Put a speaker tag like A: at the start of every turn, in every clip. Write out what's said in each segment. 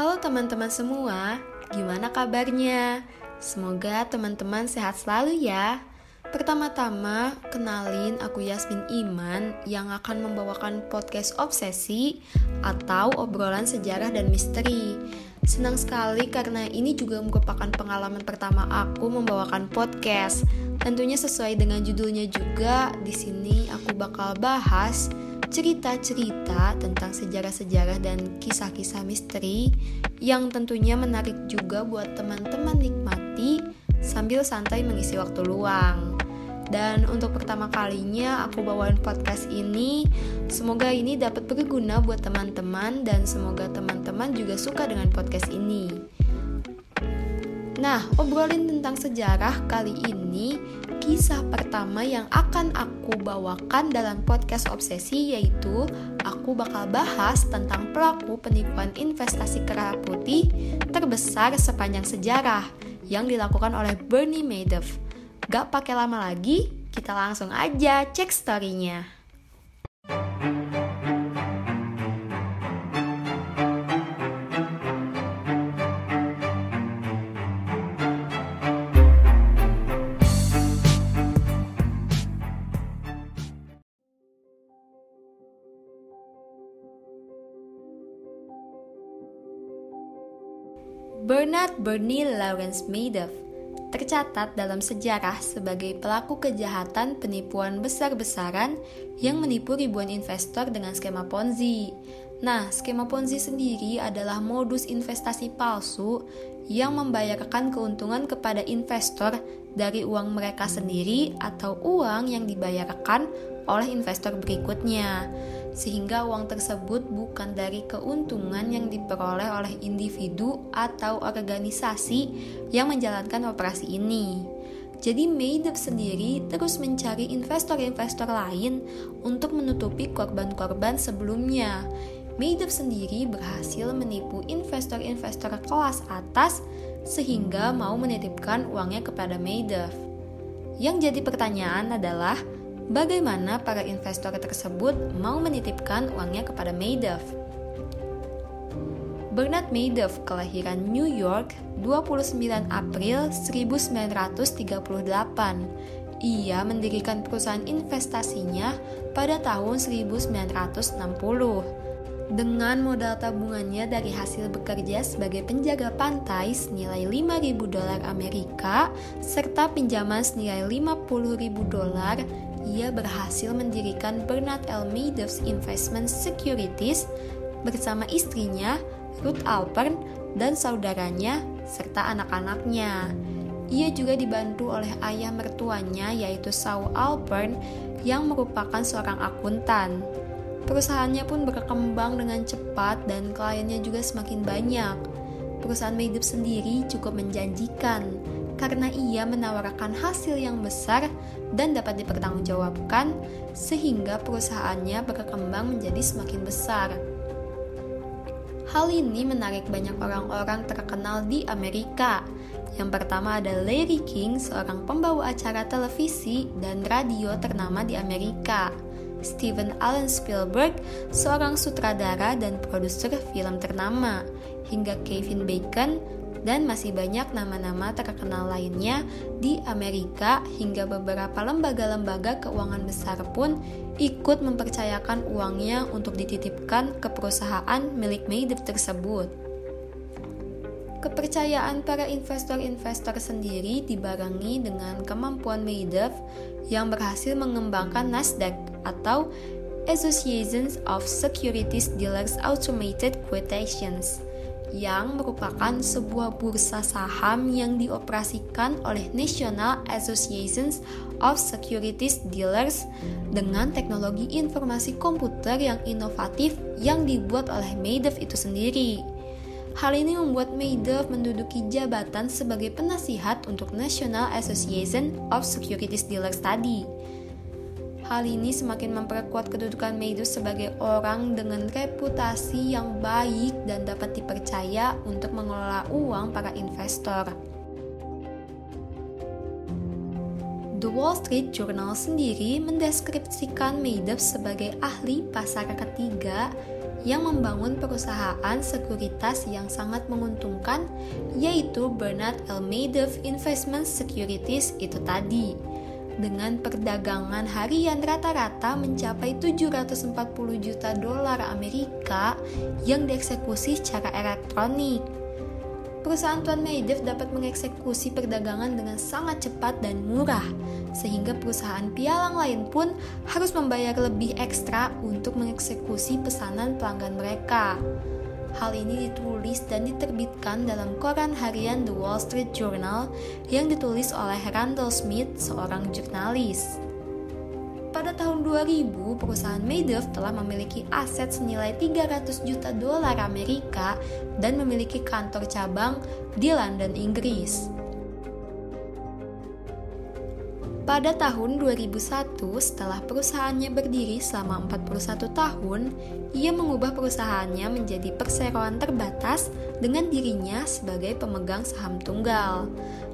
A: Halo teman-teman semua, gimana kabarnya? Semoga teman-teman sehat selalu ya. Pertama-tama, kenalin aku Yasmin Iman yang akan membawakan podcast obsesi atau obrolan sejarah dan misteri. Senang sekali karena ini juga merupakan pengalaman pertama aku membawakan podcast. Tentunya sesuai dengan judulnya juga, di sini aku bakal bahas cerita-cerita tentang sejarah-sejarah dan kisah-kisah misteri yang tentunya menarik juga buat teman-teman nikmati sambil santai mengisi waktu luang. Dan untuk pertama kalinya aku bawain podcast ini, semoga ini dapat berguna buat teman-teman dan semoga teman-teman juga suka dengan podcast ini. Nah, obrolin tentang sejarah kali ini, kisah pertama yang akan aku bawakan dalam podcast obsesi yaitu aku bakal bahas tentang pelaku penipuan investasi kera putih terbesar sepanjang sejarah yang dilakukan oleh Bernie Madoff. Gak pakai lama lagi, kita langsung aja cek storynya. Bernard Bernie Lawrence Madoff tercatat dalam sejarah sebagai pelaku kejahatan penipuan besar-besaran yang menipu ribuan investor dengan skema Ponzi. Nah, skema Ponzi sendiri adalah modus investasi palsu yang membayarkan keuntungan kepada investor dari uang mereka sendiri atau uang yang dibayarkan oleh investor berikutnya sehingga uang tersebut bukan dari keuntungan yang diperoleh oleh individu atau organisasi yang menjalankan operasi ini. Jadi Madoff sendiri terus mencari investor-investor lain untuk menutupi korban-korban sebelumnya. Madoff sendiri berhasil menipu investor-investor kelas atas sehingga mau menitipkan uangnya kepada Madoff. Yang jadi pertanyaan adalah, bagaimana para investor tersebut mau menitipkan uangnya kepada Madoff. Bernard Madoff kelahiran New York 29 April 1938. Ia mendirikan perusahaan investasinya pada tahun 1960. Dengan modal tabungannya dari hasil bekerja sebagai penjaga pantai senilai 5.000 dolar Amerika serta pinjaman senilai 50.000 dolar ia berhasil mendirikan Bernard L. Madoff's Investment Securities bersama istrinya, Ruth Alpern, dan saudaranya, serta anak-anaknya. Ia juga dibantu oleh ayah mertuanya yaitu Saul Alpern yang merupakan seorang akuntan. Perusahaannya pun berkembang dengan cepat dan kliennya juga semakin banyak. Perusahaan Madoff sendiri cukup menjanjikan karena ia menawarkan hasil yang besar dan dapat dipertanggungjawabkan sehingga perusahaannya berkembang menjadi semakin besar. Hal ini menarik banyak orang-orang terkenal di Amerika. Yang pertama ada Larry King, seorang pembawa acara televisi dan radio ternama di Amerika. Steven Allen Spielberg, seorang sutradara dan produser film ternama, hingga Kevin Bacon, dan masih banyak nama-nama terkenal lainnya di Amerika hingga beberapa lembaga-lembaga keuangan besar pun ikut mempercayakan uangnya untuk dititipkan ke perusahaan milik Madoff tersebut. Kepercayaan para investor-investor sendiri dibarengi dengan kemampuan Madoff yang berhasil mengembangkan Nasdaq atau Associations of Securities Dealers Automated Quotations yang merupakan sebuah bursa saham yang dioperasikan oleh National Associations of Securities Dealers dengan teknologi informasi komputer yang inovatif yang dibuat oleh Madoff itu sendiri. Hal ini membuat Madoff menduduki jabatan sebagai penasihat untuk National Association of Securities Dealers tadi. Hal ini semakin memperkuat kedudukan Medus sebagai orang dengan reputasi yang baik dan dapat dipercaya untuk mengelola uang para investor. The Wall Street Journal sendiri mendeskripsikan Madoff sebagai ahli pasar ketiga yang membangun perusahaan sekuritas yang sangat menguntungkan, yaitu Bernard L. Madoff Investment Securities itu tadi. Dengan perdagangan harian rata-rata mencapai 740 juta dolar Amerika yang dieksekusi secara elektronik perusahaan Tuan Madoff dapat mengeksekusi perdagangan dengan sangat cepat dan murah, sehingga perusahaan pialang lain pun harus membayar lebih ekstra untuk mengeksekusi pesanan pelanggan mereka. Hal ini ditulis dan diterbitkan dalam koran harian The Wall Street Journal yang ditulis oleh Randall Smith, seorang jurnalis. Pada tahun 2000, perusahaan Madoff telah memiliki aset senilai 300 juta dolar Amerika dan memiliki kantor cabang di London, Inggris. Pada tahun 2001, setelah perusahaannya berdiri selama 41 tahun, ia mengubah perusahaannya menjadi perseroan terbatas dengan dirinya sebagai pemegang saham tunggal.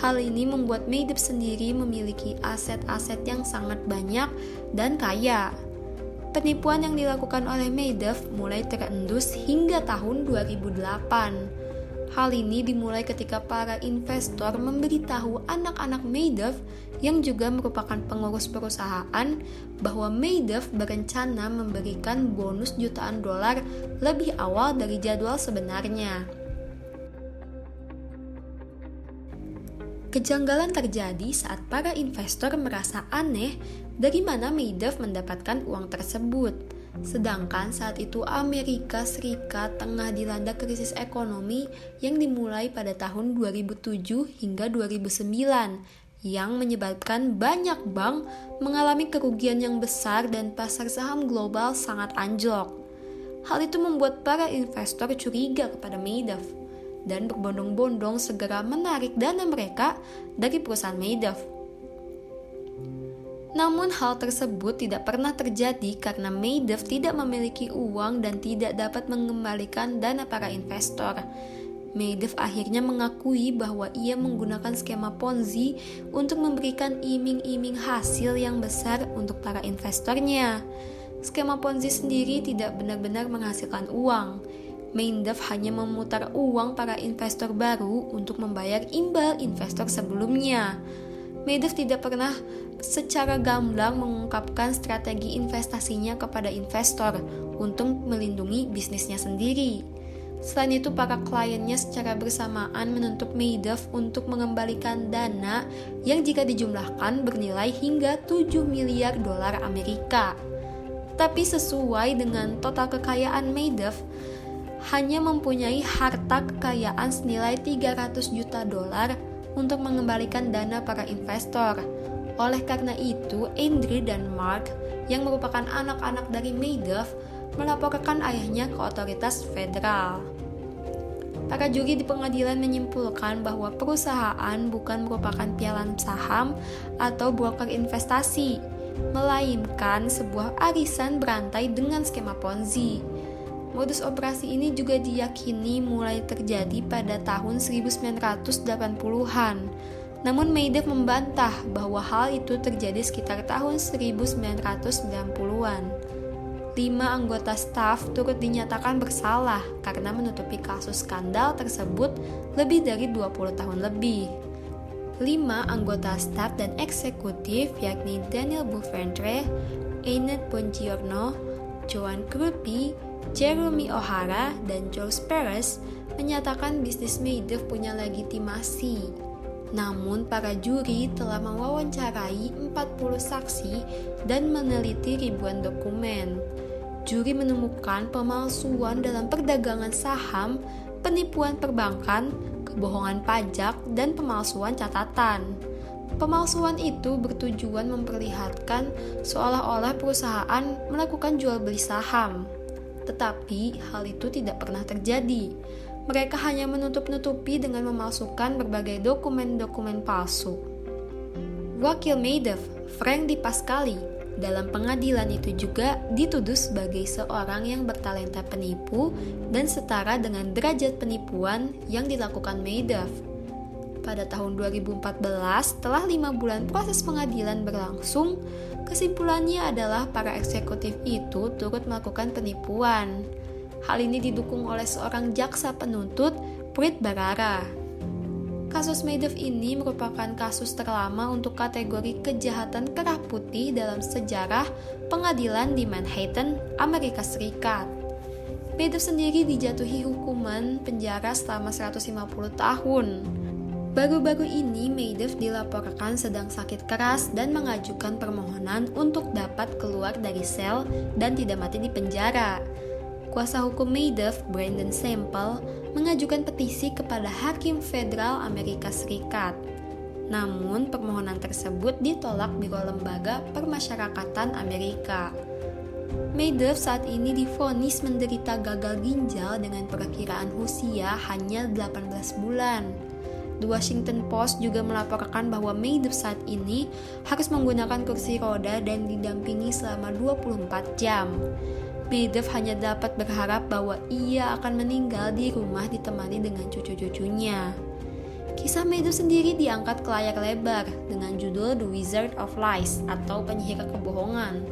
A: Hal ini membuat Madoff sendiri memiliki aset-aset yang sangat banyak dan kaya. Penipuan yang dilakukan oleh Madoff mulai terendus hingga tahun 2008. Hal ini dimulai ketika para investor memberitahu anak-anak Madoff yang juga merupakan pengurus perusahaan bahwa Madoff berencana memberikan bonus jutaan dolar lebih awal dari jadwal sebenarnya. Kejanggalan terjadi saat para investor merasa aneh dari mana Madoff mendapatkan uang tersebut. Sedangkan saat itu Amerika Serikat tengah dilanda krisis ekonomi yang dimulai pada tahun 2007 hingga 2009 yang menyebabkan banyak bank mengalami kerugian yang besar dan pasar saham global sangat anjlok. Hal itu membuat para investor curiga kepada Madoff dan berbondong-bondong segera menarik dana mereka dari perusahaan Madoff. Namun hal tersebut tidak pernah terjadi karena Madoff tidak memiliki uang dan tidak dapat mengembalikan dana para investor. Madoff akhirnya mengakui bahwa ia menggunakan skema Ponzi untuk memberikan iming-iming hasil yang besar untuk para investornya. Skema Ponzi sendiri tidak benar-benar menghasilkan uang Maindef hanya memutar uang para investor baru untuk membayar imbal investor sebelumnya. Madoff tidak pernah secara gamblang mengungkapkan strategi investasinya kepada investor untuk melindungi bisnisnya sendiri. Selain itu, para kliennya secara bersamaan menuntut Madoff untuk mengembalikan dana yang jika dijumlahkan bernilai hingga 7 miliar dolar Amerika. Tapi sesuai dengan total kekayaan Madoff, hanya mempunyai harta kekayaan senilai 300 juta dolar untuk mengembalikan dana para investor. Oleh karena itu, Andrew dan Mark yang merupakan anak-anak dari Madoff melaporkan ayahnya ke otoritas federal. Para juri di pengadilan menyimpulkan bahwa perusahaan bukan merupakan pialan saham atau broker investasi, melainkan sebuah arisan berantai dengan skema Ponzi Modus operasi ini juga diyakini mulai terjadi pada tahun 1980-an. Namun Madoff membantah bahwa hal itu terjadi sekitar tahun 1990-an. Lima anggota staf turut dinyatakan bersalah karena menutupi kasus skandal tersebut lebih dari 20 tahun lebih. Lima anggota staf dan eksekutif yakni Daniel Buffentre, Enid Bongiorno, Joan Krupi, Jeremy O'Hara dan Joe Perez menyatakan bisnis Madoff punya legitimasi. Namun para juri telah mewawancarai 40 saksi dan meneliti ribuan dokumen. Juri menemukan pemalsuan dalam perdagangan saham, penipuan perbankan, kebohongan pajak, dan pemalsuan catatan. Pemalsuan itu bertujuan memperlihatkan seolah-olah perusahaan melakukan jual beli saham tetapi hal itu tidak pernah terjadi. Mereka hanya menutup-nutupi dengan memalsukan berbagai dokumen-dokumen palsu. Wakil Madoff, Frank Di Pascali, dalam pengadilan itu juga dituduh sebagai seorang yang bertalenta penipu dan setara dengan derajat penipuan yang dilakukan Madoff. Pada tahun 2014, setelah lima bulan proses pengadilan berlangsung, Kesimpulannya adalah para eksekutif itu turut melakukan penipuan. Hal ini didukung oleh seorang jaksa penuntut, Prit Barara. Kasus Madoff ini merupakan kasus terlama untuk kategori kejahatan kerah putih dalam sejarah pengadilan di Manhattan, Amerika Serikat. Madoff sendiri dijatuhi hukuman penjara selama 150 tahun. Baru-baru ini Madoff dilaporkan sedang sakit keras dan mengajukan permohonan untuk dapat keluar dari sel dan tidak mati di penjara. Kuasa hukum Madoff, Brandon Sample, mengajukan petisi kepada Hakim Federal Amerika Serikat. Namun, permohonan tersebut ditolak Biro Lembaga Permasyarakatan Amerika. Madoff saat ini difonis menderita gagal ginjal dengan perkiraan usia hanya 18 bulan. The Washington Post juga melaporkan bahwa Madoff saat ini harus menggunakan kursi roda dan didampingi selama 24 jam. Madoff hanya dapat berharap bahwa ia akan meninggal di rumah ditemani dengan cucu-cucunya. Kisah Madoff sendiri diangkat ke layar lebar dengan judul The Wizard of Lies atau Penyihir Kebohongan.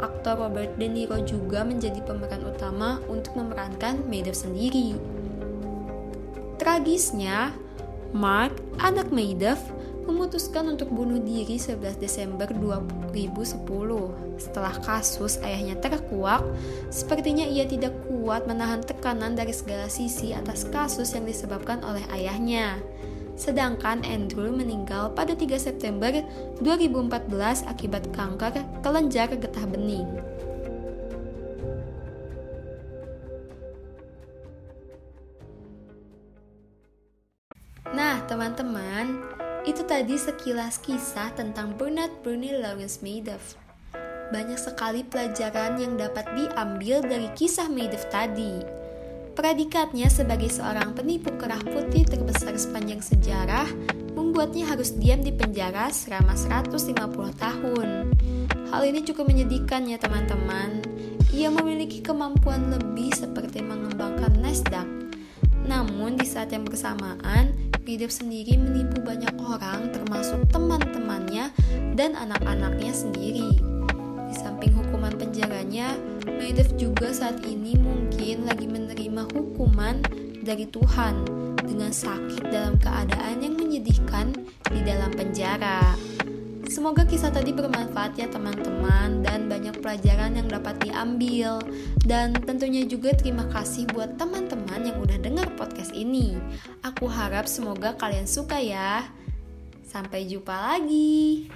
A: Aktor Robert De Niro juga menjadi pemeran utama untuk memerankan Madoff sendiri. Tragisnya, Mark, anak Madoff, memutuskan untuk bunuh diri 11 Desember 2010. Setelah kasus ayahnya terkuak, sepertinya ia tidak kuat menahan tekanan dari segala sisi atas kasus yang disebabkan oleh ayahnya. Sedangkan Andrew meninggal pada 3 September 2014 akibat kanker kelenjar getah bening. Teman-teman, itu tadi sekilas kisah tentang Bernard Bernie Lawrence Madoff. Banyak sekali pelajaran yang dapat diambil dari kisah Madoff tadi. Predikatnya sebagai seorang penipu kerah putih terbesar sepanjang sejarah membuatnya harus diam di penjara selama 150 tahun. Hal ini cukup menyedihkan ya teman-teman. Ia memiliki kemampuan lebih seperti mengembangkan Nasdaq. Namun di saat yang bersamaan, Madoff sendiri menipu banyak orang termasuk teman-temannya dan anak-anaknya sendiri. Di samping hukuman penjaranya, Madoff juga saat ini mungkin lagi menerima hukuman dari Tuhan dengan sakit dalam keadaan yang menyedihkan di dalam penjara. Semoga kisah tadi bermanfaat ya teman-teman dan banyak pelajaran yang dapat diambil. Dan tentunya juga terima kasih buat teman-teman yang udah dengar podcast ini. Aku harap semoga kalian suka ya. Sampai jumpa lagi.